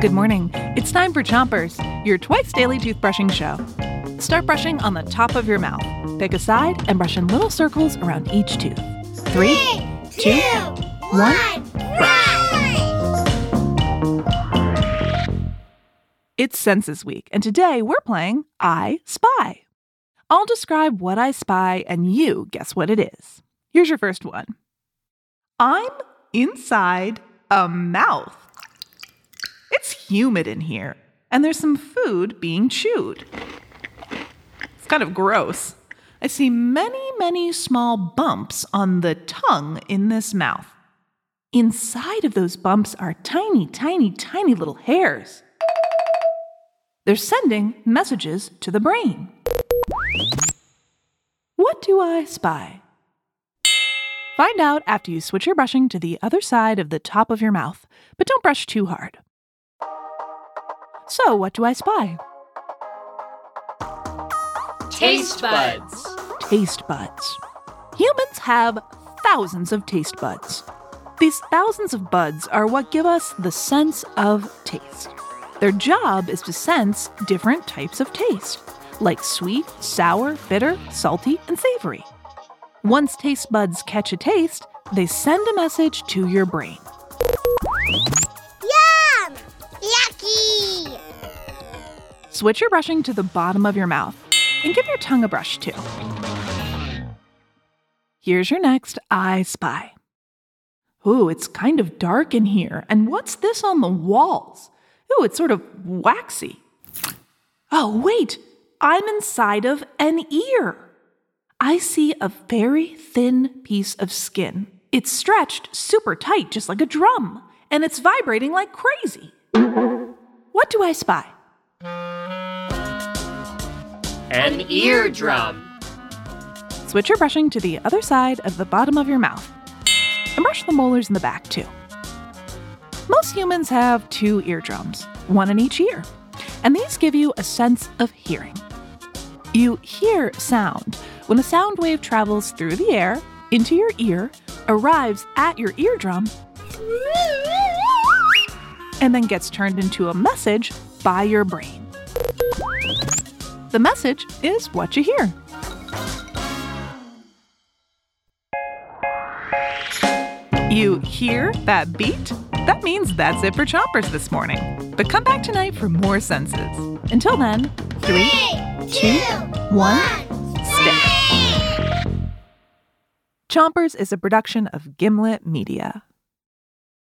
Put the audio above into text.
Good morning. It's time for Chompers, your twice daily toothbrushing show. Start brushing on the top of your mouth. Pick a side and brush in little circles around each tooth. Three, two, one. It's Senses Week, and today we're playing I Spy. I'll describe what I spy, and you guess what it is. Here's your first one I'm inside a mouth. Humid in here, and there's some food being chewed. It's kind of gross. I see many, many small bumps on the tongue in this mouth. Inside of those bumps are tiny, tiny, tiny little hairs. They're sending messages to the brain. What do I spy? Find out after you switch your brushing to the other side of the top of your mouth, but don't brush too hard. So, what do I spy? Taste buds. Taste buds. Humans have thousands of taste buds. These thousands of buds are what give us the sense of taste. Their job is to sense different types of taste, like sweet, sour, bitter, salty, and savory. Once taste buds catch a taste, they send a message to your brain. Switch your brushing to the bottom of your mouth and give your tongue a brush too. Here's your next I Spy. Ooh, it's kind of dark in here. And what's this on the walls? Ooh, it's sort of waxy. Oh, wait, I'm inside of an ear. I see a very thin piece of skin. It's stretched super tight, just like a drum, and it's vibrating like crazy. What do I spy? An eardrum. Switch your brushing to the other side of the bottom of your mouth. And brush the molars in the back too. Most humans have two eardrums, one in each ear, and these give you a sense of hearing. You hear sound when a sound wave travels through the air, into your ear, arrives at your eardrum, and then gets turned into a message by your brain. The message is what you hear. You hear that beat? That means that's it for Chompers this morning. But come back tonight for more senses. Until then, three, two, one, stay. Chompers is a production of Gimlet Media.